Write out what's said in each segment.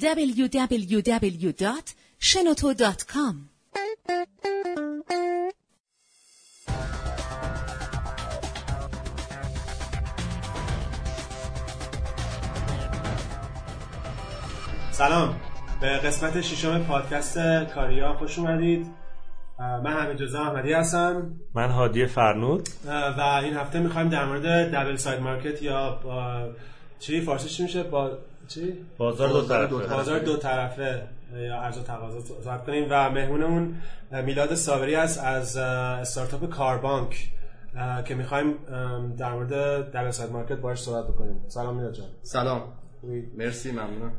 www.shenoto.com سلام. به قسمت ششم پادکست کاریا خوش اومدید. من حمید رضا احمدی هستم. من هادی فرنود. و این هفته می‌خوایم در مورد دبل ساید مارکت یا با چی؟ فارسی چی میشه؟ با چی؟ بازار دو طرفه. بازار دو طرفه. یا عرضه و تقاضا صحبت کنیم. و مهمونمون میلاد صابری است از استارتاپ کاربانک. که می‌خوایم در مورد side market باش صحبت بکنیم. سلام میلاد جان. سلام. مرسی ممنونم.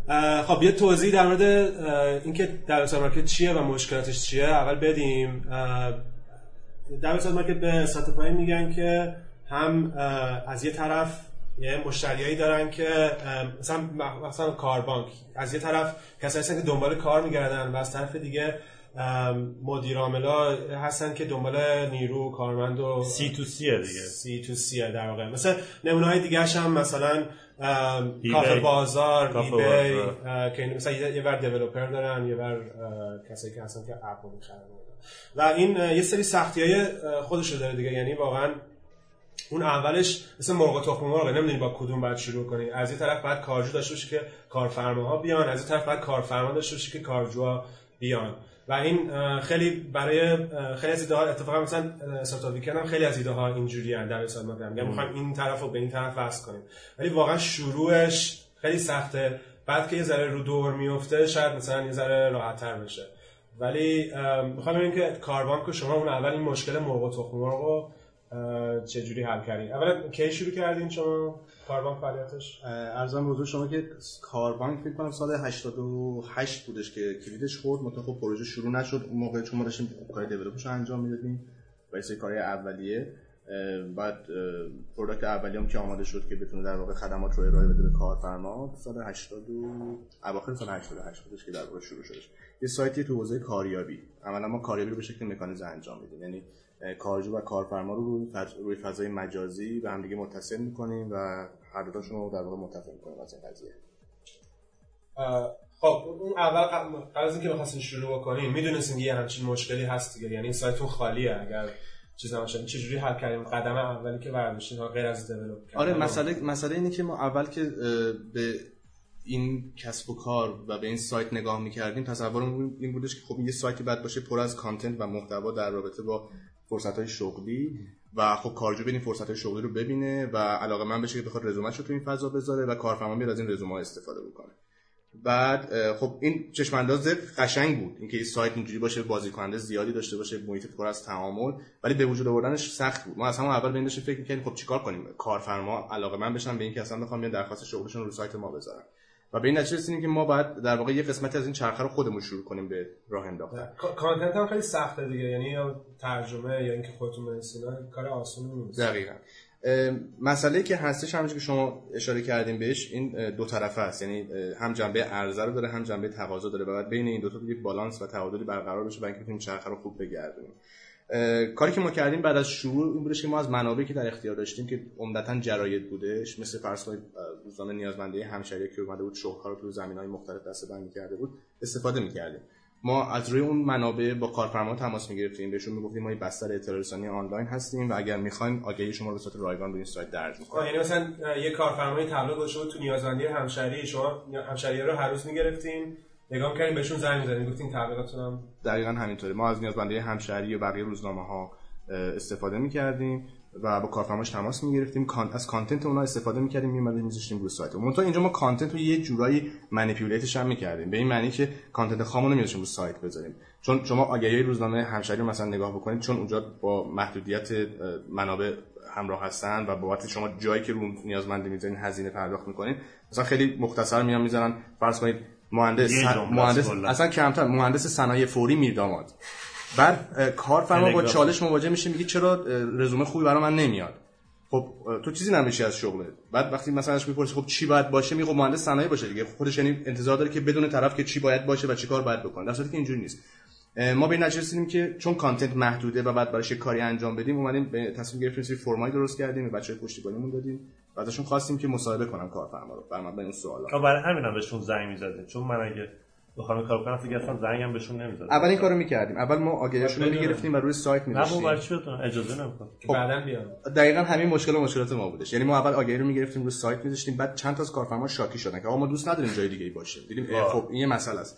خب یه توضیح در مورد اینکه double market چیه و مشکلاتش چیه. اول بدیم double market به استارتاپ میگن که هم از یه طرف یه مشتریایی دارن که مثلا مثلا کاربانک. از یه طرف کسایی هستن که دنبال کار میگردن و از طرف دیگه مدیر عاملا هستن که دنبال نیرو کارمند و سی تو سیه دیگه. سی تو سیه در واقع. مثلا نمونه های دیگه هم مثلا کافه بازار کافه ایبی که مثلا یه ور دیولپر دارن یه ور کسایی که هستن که اپ می‌خرن و این یه سری سختی های خودش رو داره دیگه. یعنی واقعا اون اولش مثل مرغ تخم مرغ نمی‌دونی با کدوم باید شروع کنی. از این طرف باید کارجو داشته باشی که کارفرماها بیان از این طرف باید کارفرما داشته باشی که کارجوها بیان. و این خیلی برای خیلی از ایده ها اتفاقا مثلا استارتاپ ویکند هم خیلی از ایده ها اینجوری ان در حساب ما میگم. می‌خوایم این طرف رو به این طرف وصل کنیم. ولی واقعا شروعش خیلی سخته. بعد که یه ذره رو دور میفته شاید مثلا یه ذره راحت تر بشه. ولی می‌خوام ببینیم که کاربانک شما اون اول این مشکل مرغ و تخم مرغ چجوری حل کردین اولا کی شروع کردین شما؟ کاربانک فعالیتش؟ ارزم حضور شما که کاربانک فکر کنم سال 88 بودش که کلیدش خورد. متأ خب پروژه شروع نشد. اون موقع چون ما داشتیم کار دیولپش انجام می‌دادیم و این کارهای اولیه. بعد پروداکت اولیه هم که آماده شد که بتونه در واقع خدمات رو ارائه بده به کارفرما سال 80 و اواخر سال 88 بودش که در واقع شروع شدش. یه سایتی تو حوزه کاریابی. عملا ما کاریابی رو به شکل مکانیزه انجام میدیم. یعنی کارجو و کارفرما رو روی, فضای مجازی به هم دیگه متصل می‌کنیم و هر دوتاشون رو در واقع متفق می‌کنیم از این قضیه. خب اون اول قبل از اینکه بخواستین شروع بکنیم می‌دونستین یه همچین مشکلی هست دیگه. یعنی سایتون خالیه. اگر چیز نباشه. چجوری حل کردیم؟ قدم اولی که برداشتین غیر از دیولپ آره مسئله مسئله اینه که ما اول که به این کسب و کار و به این سایت نگاه می‌کردیم تصورمون این بودش که خب یه سایتی باید باشه پر از کانتنت و محتوا در رابطه با فرصت های شغلی و خب کارجو بریم فرصت های شغلی رو ببینه و علاقه من بشه که بخواد رزومش رو تو این فضا بذاره و کارفرما بیاد از این رزومه استفاده بکنه. بعد خب این چشم انداز قشنگ بود. اینکه این سایت اینجوری باشه بازی کننده زیادی داشته باشه محیط پر از تعامل ولی به وجود آوردنش سخت بود. ما از همون اول بین فکر می‌کردیم خب چیکار کنیم؟ کارفرما علاقه من بشن به اینکه اصلا بخوام بیان درخواست شغلشون رو سایت ما بذارن. و به این نتیجه رسیدیم که ما باید در واقع یه قسمتی از این چرخه رو خودمون شروع کنیم به راه انداختن. کانتنت هم خیلی سخته دیگه. یعنی یا ترجمه یا اینکه خودتون بنویسین کار آسونی نیست. دقیقاً. مسئله که هستش همونجوری که شما اشاره کردیم بهش این دو طرفه است. یعنی هم جنبه عرضه رو داره هم جنبه تقاضا داره. و بعد بین این دو تا یک بالانس و تعادلی برقرار بشه برای اینکه بتونیم چرخه رو خوب بگردونیم. کاری که ما کردیم بعد از شروع این بودش که ما از منابعی که در اختیار داشتیم که عمدتا جراید بودش مثل فرض کنید روزنامه نیازمندی همشهری که اومده بود شغل‌ها رو تو زمین‌های مختلف دسته‌بندی کرده بود استفاده می‌کردیم. ما از روی اون منابع با کارفرما تماس می‌گرفتیم. بهشون می‌گفتیم ما بستر اطلاع رسانی آنلاین هستیم و اگر می‌خوایم آگهی شما رو به صورت رایگان روی این سایت درج می‌کنیم. یعنی مثلا یه کارفرمای تبلیغ گذاشته تو نیازمندی همشهری شما همشهری رو هر روز می‌گرفتین. نگاه کردیم بهشون زنگ می‌زدیم گفتین تبلیغاتون هم دقیقاً همینطوره. ما از نیازمندی همشهری و بقیه روزنامه ها استفاده می‌کردیم. و با کارفرماش تماس می‌گرفتیم. از content اونا استفاده می‌کردیم می‌مدیم می‌ذاشتیم روی سایت. منتها اینجا ما content رو یه جورایی manipulate ش هم می‌کردیم. به این معنی که content خامون رو رو سایت بذاریم. چون شما آگهی روزنامه همشهری مثلا نگاه بکنید چون اونجا با محدودیت منابع همراه هستن و بابت شما جایی که رو نیازمندی می‌ذارین هزینه پرداخت می‌کنین مثلا خیلی مختصر میان می‌ذارن. فرض کنید مهندس مهندس اصلا. کمتر مهندس صنایع فوری میرداماد بعد کارفرما با چالش مواجه میشه میگه چرا رزومه خوبی برای من نمیاد؟ خب تو چیزی نمیشه از شغلت. بعد وقتی مثلا ازش می‌پرسی خب چی باید باشه؟ میگه مهندس صنایع باشه دیگه. خودش یعنی انتظار داره که بدون طرف که چی باید باشه و چی کار باید بکنه. در صورتی که اینجوری نیست. ما به این رسیدیم که چون کانتنت محدوده و بعد براش کاری انجام بدیم اومدیم به تصمیم گرفتیم سری فرمای درست کردیم و بچه‌های پشتیبانیمون دادیم و ازشون خواستیم که مصاحبه کنن کارفرما رو. بر مبنای اون سوالا. آه، برای همینم بهشون زنگ می‌زدیم. چون من اگه بخوام این کار کنم فکر کنم زنگم بهشون نمی‌زدم اول این کارو می‌کردیم. اول ما آگهیشون رو. می‌گرفتیم و روی سایت نه بابا می‌ذاشتیم. برای چی بتونم اجازه نمی‌کنم که بعدا بیان دقیقا همین مشکل و مشکلات ما بودش. یعنی ما اول آگهی رو می‌گرفتیم روی سایت میذاشتیم بعد چند تا از کارفرما شاکی شدن که آقا ما دوست نداریم جای دیگه ای باشه دیدیم. خب این یه مسئله است.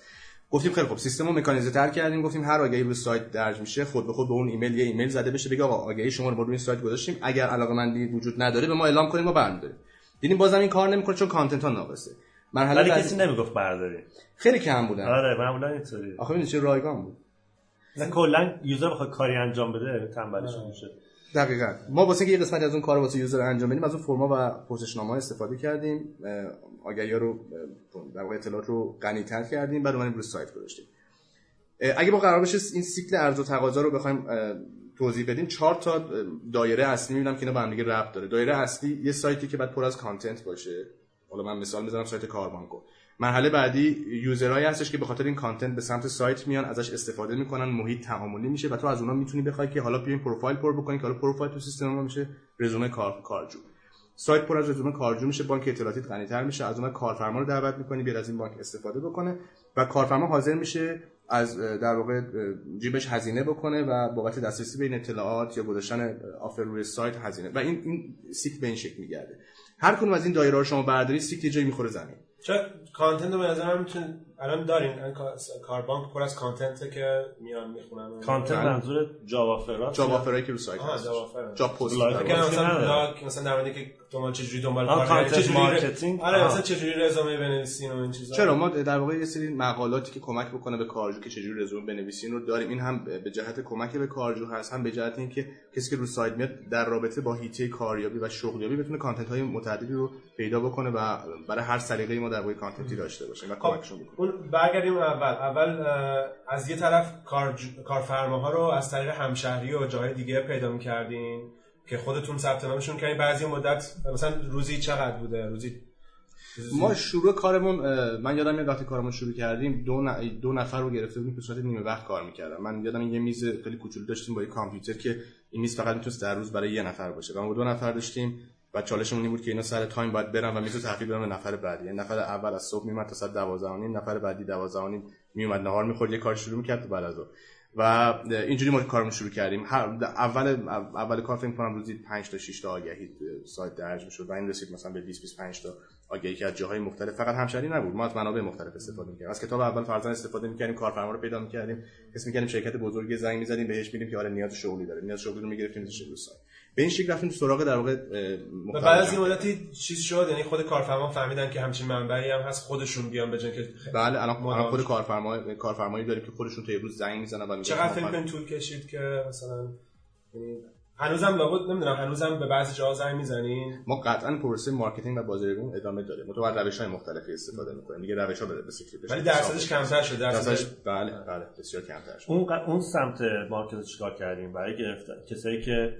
گفتیم خیلی خب سیستم رو مکانیزه تر کردیم گفتیم هر آگهی روی سایت درج میشه خود به خود به اون ایمیل یه ایمیل زده بشه بگه آقا آگهی شما رو ما روی این سایت گذاشتیم اگر علاقه‌مندی وجود نداره به ما اعلام کنیم ما برمی‌داریم. دیدیم بازم این کار نمی‌کنه چون content ها ناقصه. مرحله ولی بعدی- کسی نمی‌گفت برداری. خیلی کم بودن. آره معمولا اینطوری. آخه می‌دونی چه رایگان بود. نه کلا user بخواد کاری انجام بده تنبلشون میشه. دقیقا. ما واسه اینکه یه قسمتی از اون کار واسه user انجام بدیم از اون فرما و پرسشنامه استفاده کردیم. آگهی رو در واقع اطلاعات رو غنی‌تر کردیم بعد اومدیم روی سایت گذاشتیم. اگه ما قرار باشه این سیکل عرضه و تقاضا رو بخوایم توضیح بدیم چهار تا دایره اصلی می‌بینم که اینا به هم دیگه ربط داره. دایره اصلی یه سایتی که بعد پر از content باشه. حالا من مثال می‌زنم سایت کاربانکو. مرحله بعدی user هایی هستش که به خاطر این content به سمت سایت میان ازش استفاده می‌کنن محیط تعاملی میشه و تو از اونها می‌تونی بخوای که حالا بیاین پروفایل پر بکنی که حالا پروفایل تو سیستم ما میشه رزومه کار کارجو. سایت پر از رزومه کارجو میشه بانک اطلاعاتیت غنی‌تر میشه از اونها کارفرما رو دعوت می‌کنی بیاد از این بانک استفاده بکنه و کارفرما حاضر میشه از در واقع جیبش هزینه بکنه و بابت دسترسی به این اطلاعات یا گذاشتن offer روی سایت هزینه. و این این سیکل به این شکل میگرده. هر کدوم از این دایره رو شما برداری سیکل یه جایی می‌خوره زمین چه content رو به نظر من می‌تونه الان دارین کاربانک پر از content ه که میان می‌خونن content. منظور job offer هاست job offer ایی که رو سایت هست. job post. کنم مثلا مثلا در مورد که دنبال چجوری دنبال کار چجوری marketing. آره. مثلا چجوری رزومه بنویسین و این چیزا چرا ما در واقع یه سری مقالاتی که کمک بکنه به کارجو که چجوری رزومه بنویسین رو داریم این هم به جهت کمک به کارجو هست هم به جهت اینکه کسی که رو سایت میاد در رابطه با هیته کاریابی و شغلیابی بتونه کانتنت های متعددی رو پیدا بکنه و برای هر سلیقه‌ای ما در واقع کانتنتی داشته باشیم و خب کمکشون بکنیم اون برگردیم اول اول از یه طرف کار کارفرماها رو از طریق همشهری و جاهای دیگه پیدا می‌کردین که خودتون ثبت نامشون کردین. بعضی مدت مثلا روزی چقدر بوده؟ روزی ما شروع کارمون من یادم میاد وقتی کارمون شروع کردیم دو, ن- دو نفر رو گرفته بودیم که صورت نیمه وقت کار می‌کردم من یادم یه میز خیلی کوچولو داشتیم با یه کامپیوتر که این میز فقط می‌تونست در روز برای یه نفر باشه. و ما دو نفر داشتیم و چالشمون این بود که اینا سر تایم باید برن و میز رو تحویل بدن به نفر بعدی. یعنی نفر اول از صبح میومد تا ساعت 12 و نیم نفر بعدی 12 و نیم میومد نهار می‌خورد یه کار شروع می‌کرد بعد از ظهر و اینجوری ما کارمون شروع کردیم. اول اول کار فکر کنم روزی 5 تا 6 تا آگهی سایت درج می‌شد و این رسید مثلا به 20 25 تا آگهی که از جاهای مختلف فقط همشهری نبود. ما از منابع مختلف استفاده می‌کردیم. از کتاب اول فرضاً استفاده می‌کردیم کارفرما رو پیدا می‌کردیم. اسم می‌کردیم شرکت بزرگی زنگ می‌زدیم بهش می‌دیم که آره نیاز شغلی داره. نیاز شغلی رو می‌گرفتیم رو سایت. به این شکل رفتیم سراغ در واقع بعد از این مدتی چیز شد یعنی خود کارفرما فهمیدن که همچین منبعی هم هست خودشون بیان بجن که بله الان الان خود. کارفرما کارفرمایی داریم که خودشون تا روز زنگ می‌زنن و چقدر ما فکر طول کشید که مثلا یعنی هنوزم لابد نمی‌دونم هنوزم به بعضی جاها زنگ می‌زنین؟ ما قطعا پروسه marketing و بازاریابی ادامه داره ما تو از روش‌های مختلفی استفاده می‌کنیم. دیگه روش‌ها به به بشه ولی درصدش کمتر شد درصدش بله بله بسیار کمتر شد. اون ق- اون سمت market چیکار کردیم؟ برای گرفتن کسایی که.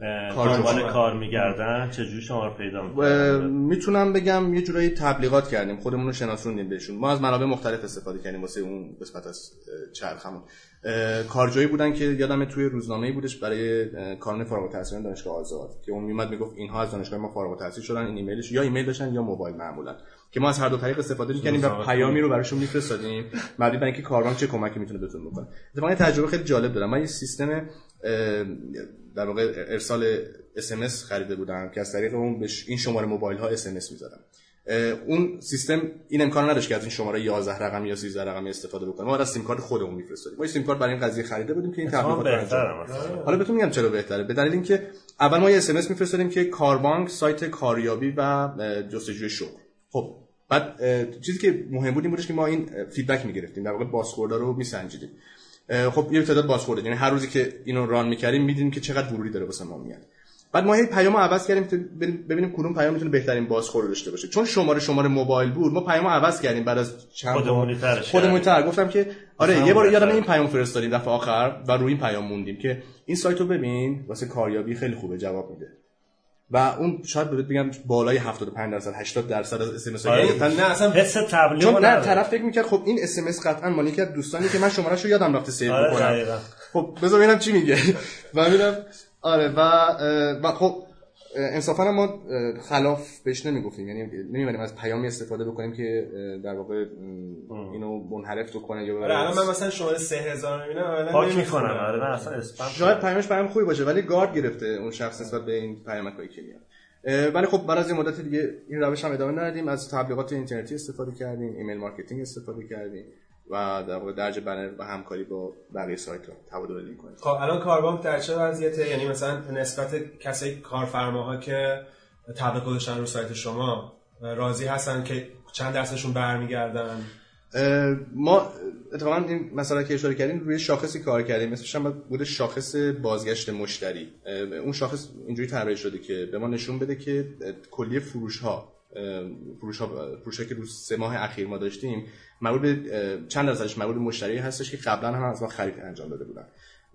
دنبال کار میگردن چجوری شما رو پیدا می‌کنن؟ می‌تونم بگم یه جورایی تبلیغات کردیم خودمون رو شناسوندیم بهشون. ما از منابع مختلف استفاده کردیم واسه اون قسمت از چرخمون. اه، کارجوهایی بودن که یادم توی روزنامه‌ای بودش برای کانون فارغ التحصیلان دانشگاه آزاد که اون میومد می‌گفت اینها از دانشگاه ما فارغ التحصیل شدن این ایمیلش یا ایمیل داشتن یا موبایل معمولا. که ما از هر دو طریق استفاده می‌کردیم و پیامی رو براشون میفرستادیم مبنی بر اینکه کاربانک چه کمکی می‌تونه بهتون بکنه. اتفاقا تجربه خیلی جالب دارم. من یه سیستم در واقع ارسال اس ام اس خریده بودم که از طریق اون به این شماره موبایل ها اس ام اس می‌زدم اون سیستم این امکان نداشت که از این شماره 11 رقمی یا 13 رقمی استفاده بکنه. ما از سیم کارت خودمون میفرستادیم. ما یه سیم کارت برای این قضیه خریده بودیم که این انجام بهتره. مثلا. حالا بهتون میگم چرا بهتره. به دلیل اینکه اول ما یه اس ام اس میفرستادیم که کاربانک سایت کاریابی و جستجوی شغل. خب بعد چیزی که مهم بود این بودش که ما این feedback می‌گرفتیم. در واقع بازخوردا رو میسنجیدیم. خب یه تعداد بازخورد یعنی هر روزی که اینو run می‌کردیم می‌دیدیم که چقدر ورودی داره واسه ما میاد. بعد ما هی پیامو عوض کردیم ببینیم کدوم پیام می‌تونه بهترین بازخورد داشته باشه. چون شماره شماره موبایل بود ما پیامو عوض کردیم بعد از چند خودمون تر گفتم که آره یه بار یادم. این پیام فرستادیم دفعه آخر و روی این پیام موندیم که این سایت رو ببین واسه کاریابی خیلی خوبه جواب میده. و اون شاید بهت بگم بالای 75 درصد 80 درصد از اس ام اس. نه اصلا حس تبلیغ چون رو نه. طرف فکر می‌کرد خب این اس ام اس قطعا مال یکی از دوستانی که من شمارهشو یادم رفته save آره، بکنم. خب بذار ببینم چی میگه و میرم آره و و خب انصافا ما خلاف بهش نمی‌گفتیم. یعنی نمی‌بریم از پیامی استفاده بکنیم که در واقع اینو منحرف تو کنه یا آره الان من مثلا شماره 3000 می‌بینم اولا پاک. می‌کنن آره نه اصلا اسپم شاید پیامش پیام خوبی باشه ولی گارد گرفته اون شخص نسبت به این پیامک که میاد. ولی خب بعد از این مدت دیگه این روش هم ادامه ندادیم. از تبلیغات اینترنتی استفاده کردیم email marketing استفاده کردیم. و در واقع درج بنر و همکاری با بقیه سایت ها تبادل لینک کنیم خب الان کاربانک در چه وضعیته؟ یعنی مثلا نسبت کسایی کارفرماها که تبلیغ گذاشتن رو سایت شما راضی هستن که چند درصدشون برمیگردن؟ ما اتفاقا این مسئله که اشاره کردیم روی شاخصی کار کردیم. اسمش هم بوده شاخص بازگشت مشتری. اون شاخص اینجوری طراحی شده که به ما نشون بده که اه، کلیه فروش ها فروش ها فروش که روز سه ماه اخیر ما داشتیم مربوط چند درصدش مربوط مشتری هستش که قبلا هم از ما خرید انجام داده بودن.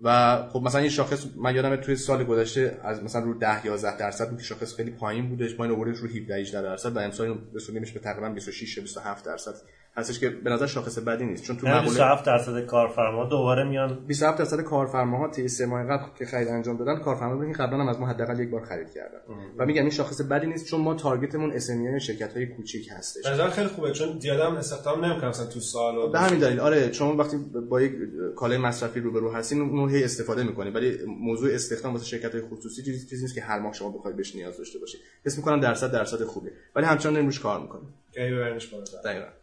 و خب مثلا این شاخص من یادمه توی سال گذشته از مثلا رو 10 11 درصد بود که شاخص خیلی پایین بودش ما اینو آوردیم رو 17 18 درصد و امسال رسوندیمش به تقریبا 26 27 درصد. هستش که به نظر شاخص بدی نیست. چون تو مقوله 27 درصد کارفرما دوباره میان. 27 درصد کارفرماها طی سه ماه قبل که خرید انجام دادن کارفرما که قبلا هم از ما حداقل یک بار خرید کردن. و میگم این شاخص بدی نیست چون ما تارگتمون اس ام شرکت های کوچیک هستش. به نظر خیلی خوبه چون زیاد هم استخدام نمی‌کنم مثلا تو سال و به همین دلیل. آره چون وقتی با یک کالای مصرفی روبرو هستین اونو هی استفاده می‌کنید ولی موضوع استخدام واسه شرکت های خصوصی چیزی چیزی نیست که هر ماه شما بخواید بهش نیاز داشته باشید حس می‌کنم درصد درصد خوبه. ولی همچنان داریم روش کار می‌کنیم. کی ببرنش بالا.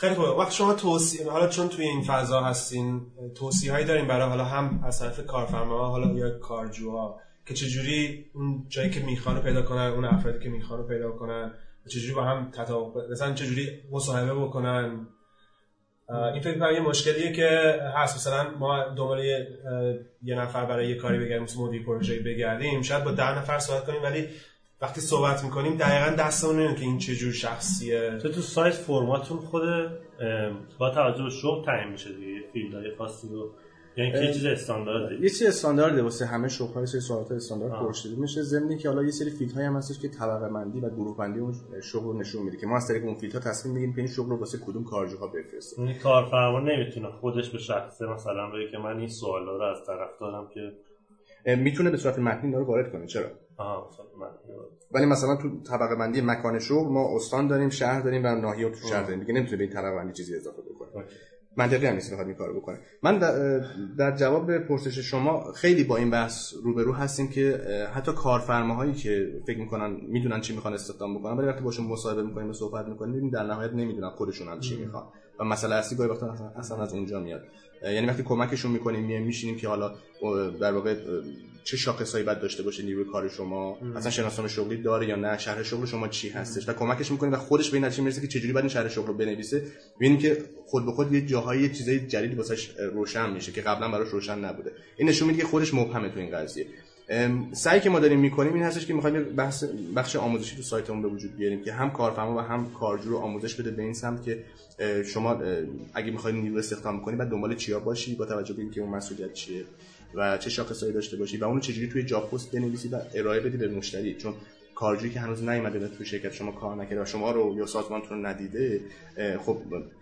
خیلی خوبه. وقتی شما توصیه حالا چون توی این فضا هستین توصیه هایی دارین برای حالا هم از طرف کارفرما حالا یا کارجوها که چجوری اون جایی که می‌خوان پیدا کنن اون افرادی که می‌خوان پیدا کنن چجوری با هم تطابق مثلا چجوری مصاحبه بکنن. این فکر کنم یه مشکلیه که هست. مثلا ما دنبال یه نفر برای یه کاری بگردیم مثل مدیر پروژه بگردیم. شاید با ده نفر صحبت کنیم ولی وقتی صحبت می‌کنیم دقیقا دستمون که این چه جور شخصیه. تو تو سایت فرماتون خود با توجه به شغل تعیین میشه دیگه. یه فیلدهای خاصی رو. یعنی که یه چیز استاندارده یه چیز استاندارده واسه همه شغل‌ها یه سری سوالات استاندارد. پرسیده میشه. ضمنی که حالا یه سری فیلدهایی هم هستش که طبقه بندی و گروه بندی اون شغل رو نشون میده که ما از طریق اون فیلدها تصمیم می‌گیریم که این شغل رو واسه کدوم کارجوها بفرستیم. یعنی کارفرما نمی‌تونه خودش به شخصه مثلا بگه که من این سوالا رو از طرف دارم که می‌تونه به صورت متنی اینا رو وارد کنه. چرا؟ ولی مثلا تو طبقه بندی مکان شغل ما استان داریم شهر داریم و ناحیه تو شهر داریم. دیگه نمی‌تونه به این طبقه بندی چیزی اضافه بکنه. منطقی هم نیست بخواد این کارو بکنه. من در, جواب به پرسش شما خیلی با این بحث روبرو هستیم که حتی کارفرماهایی که فکر می‌کنن می‌دونن چی می‌خوان استخدام بکنن ولی وقتی باشون مصاحبه می‌کنیم و صحبت می‌کنیم ببینیم در نهایت نمی‌دونن خودشون هم چی می‌خوان. و مسئله اصلی گاهی وقتا اصلا- از اونجا میاد. یعنی وقتی کمکشون می‌کنیم میایم میشینیم که حالا در واقع چه شاخصایی باید داشته باشه نیروی کار شما؟ اصلا شناسنامه شغلی داره یا نه؟ شهر شغل شما چی هستش؟ و کمکش می‌کنیم و خودش به این نتیجه می‌رسه که چجوری باید این شهر شغل رو بنویسه؟ ببینیم که خود به خود یه جاهایی یه چیزای جدیدی واسش روشن میشه که قبلا براش روشن نبوده. این نشون میده که خودش مبهمه تو این قضیه. ام، سعی که ما داریم می‌کنیم این هستش که می‌خوایم بحث بخش آموزشی تو سایتمون به وجود بیاریم که هم کارفرما و هم کارجو رو آموزش بده به این سمت که شما اگه می‌خواید نیرو استخدام کنی بعد دنبال چیا باشی؟ با توجه به اینکه اون مسئولیت چیه؟ و چه شاخصایی داشته باشی و اونو چجوری توی جاب پست بنویسی و ارائه بدی به مشتری. چون کارجویی که هنوز نیومده توی شرکت شما کار نکرده شما رو یا سازمانتون رو ندیده خب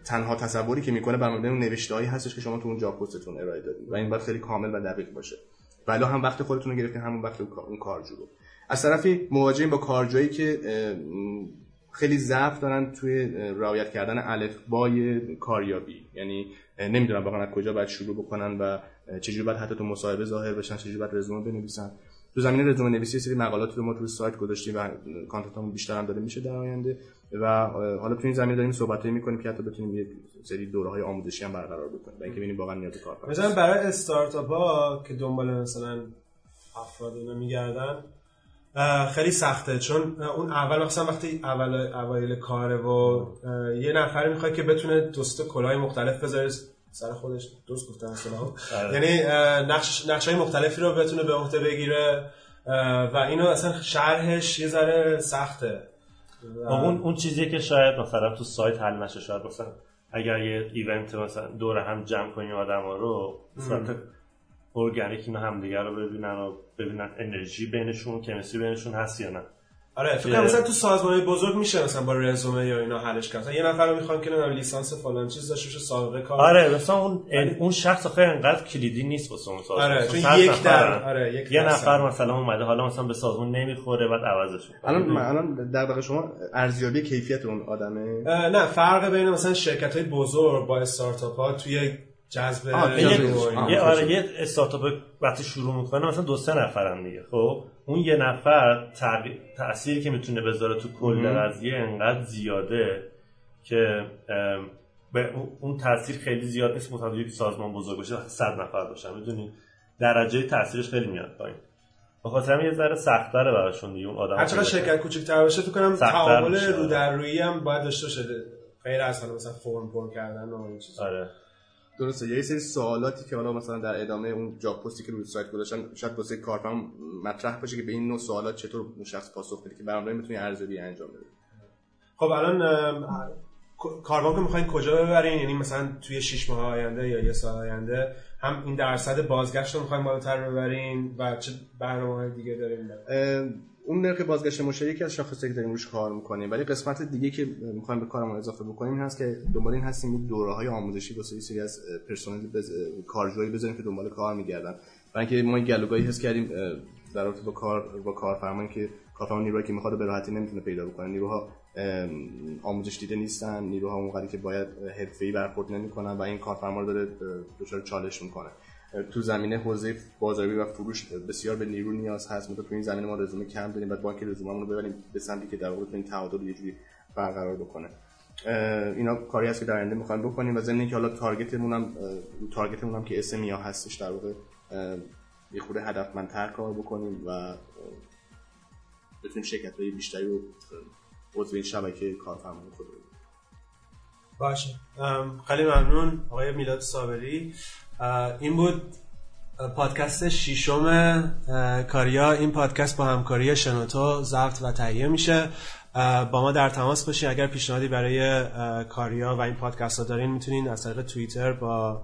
تنها تصوری که می‌کنه بر مبنای نوشتهایی هستش که شما تو اون جاب پستتون ارائه دادید و این باید خیلی کامل و دقیق باشه. ولی هم وقت خودتون رو گرفتین همون وقت اون کار- اون کارجو رو. از طرفی مواجهیم با کارجویی که خیلی ضعف دارن توی رعایت کردن الفبای کاریابی یعنی نمی‌دونن واقعا از کجا باید شروع بکنن و چجوری باید حتی تو مصاحبه ظاهر بشن چجوری باید رزومه بنویسن تو زمینه رزومه نویسی سری مقالات رو ما توی سایت گذاشتیم و کانتنتمون بیشتر هم داره میشه در آینده و حالا تو این زمینه داریم صحبتایی می‌کنیم که حتی بتونیم یه سری دوره‌های آموزشی هم برقرار بکنیم اینکه ببینیم واقعا نیاز کار. مثلا برای استارتاپ ها که دنبال مثلا افراد میگردن خیلی سخته. چون اون اول مثلا وقتی اول اوایل کاره و یه نفر می‌خواد که بتونه دوست کلاه مختلف بذاره سر خودش دوست گفتن اصلا. آره. یعنی نقش نقش های مختلفی رو بتونه به عهده بگیره و اینو اصلا شرحش یه ذره سخته. خب اون اون چیزی که شاید مثلا تو سایت حل نشه. شاید مثلا اگر یه ایونت مثلا دور هم جمع کنیم آدما رو صورت ارگانیک اینا همدیگه رو ببینن و ببینن انرژی بینشون کمیستری بینشون هست یا نه آره فکر کنم مثلا تو سازمان‌های بزرگ میشه مثلا با رزومه یا اینا حلش کرد یه نفر رو می‌خوان که نمی‌دونم لیسانس فلان چیز داشته باشه سابقه کار آره مثلا اون اون شخص آخه انقدر کلیدی نیست واسه اون سازمان آره چون یک در. آره یک یه. نفر مثلا اومده حالا مثلا به سازمان نمی‌خوره بعد عوضش. الان الان در واقع شما ارزیابی کیفیت اون آدمه نه فرق بین مثلا شرکت های بزرگ با استارتاپ ها توی جذب یه, آره یه استارتاپ وقتی شروع می‌کنه مثلا دو سه نفرن دیگه خب؟ اون یه نفر تأثیری که می‌تونه بذاره تو کل قضیه انقدر زیاده که به اون- تاثیر خیلی زیاد نیست متوجه که سازمان بزرگ باشه صد نفر باشن. می‌دونی؟ درجه تاثیرش خیلی میاد پایین. به خاطر یه ذره سخت‌تره براشون دیگه اون آدم هر چقدر شرکت کوچکتر باشه فکر کنم تعامل میشه. رو در رویی هم باید داشته باشه غیر از مثلا فرم پر کردن و این چیزا. آره. درسته. یه سری سوالاتی که حالا مثلا در ادامه اون جاب پستی که روی سایت گذاشتن شاید واسه کارفرما مطرح باشه که به این نوع سوالات چطور اون شخص پاسخ بده که برنامه می‌تونی ارزیابی انجام بده. خب الان ام، ک- کاربان که می‌خواین کجا ببرین؟ یعنی مثلا توی 6 ماه آینده یا یه سال آینده هم این درصد بازگشت رو می‌خواین بالاتر ببرین و چه برنامه دیگه دارین؟ اون نرخ بازگشت مشتری یکی از شاخصایی که داریم روش کار می‌کنیم ولی قسمت دیگه که می‌خوایم به کارمون اضافه بکنیم این هست که دنبال این هستیم این دوره های آموزشی واسه سری از پرسنل بز... کارجویی بذاریم که دنبال کار میگردن. برای اینکه ما گلوگاهی حس کردیم در رابطه با کار با کارفرمایی که کارفرما نیروهایی که می‌خواد به راحتی نمی‌تونه پیدا بکنه. نیروها آموزش دیده نیستن. نیروها اونقدری که باید حرفه‌ای برخورد نمی‌کنن و این کارفرما رو داره دچار چالش می‌کنه. تو زمینه حوزه بازاریابی و فروش بسیار به نیرو نیاز هست. ما تو این زمینه ما رزومه کم داریم بعد بانک رزومه رو ببریم به سمتی که در واقع این تعادل یه جوری برقرار بکنه. اینا کاری هست که در آینده می‌خوایم بکنیم و ضمن اینکه حالا تارگتمون هم تارگتمون هم که اسم یا هستش در واقع یه خورده هدفمندتر کار بکنیم و بتونیم شرکت های بیشتری رو عضو این شبکه کارفرمای خود باشه. خیلی ممنون آقای میلاد صابری. این بود پادکست ششم اه، کاریا. این پادکست با همکاری شنوتو ضبط و تهیه میشه. با ما در تماس باشین. اگر پیشنهادی برای کاریا و این پادکست ها دارین می‌تونین از طریق توییتر با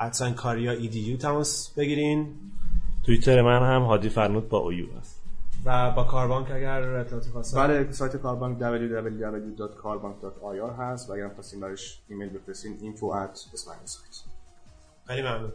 ادسان کاریا ایدیو تماس بگیرین. توییتر من هم هادی فرنود با اویو هست و با کاربانک اگر اطلاعاتی خواستن بله سایت کاربانک www.carbank.ir هست و اگر هم خواستین برش ایمیل بفرستین info at اسم سایت خیلی ممنون.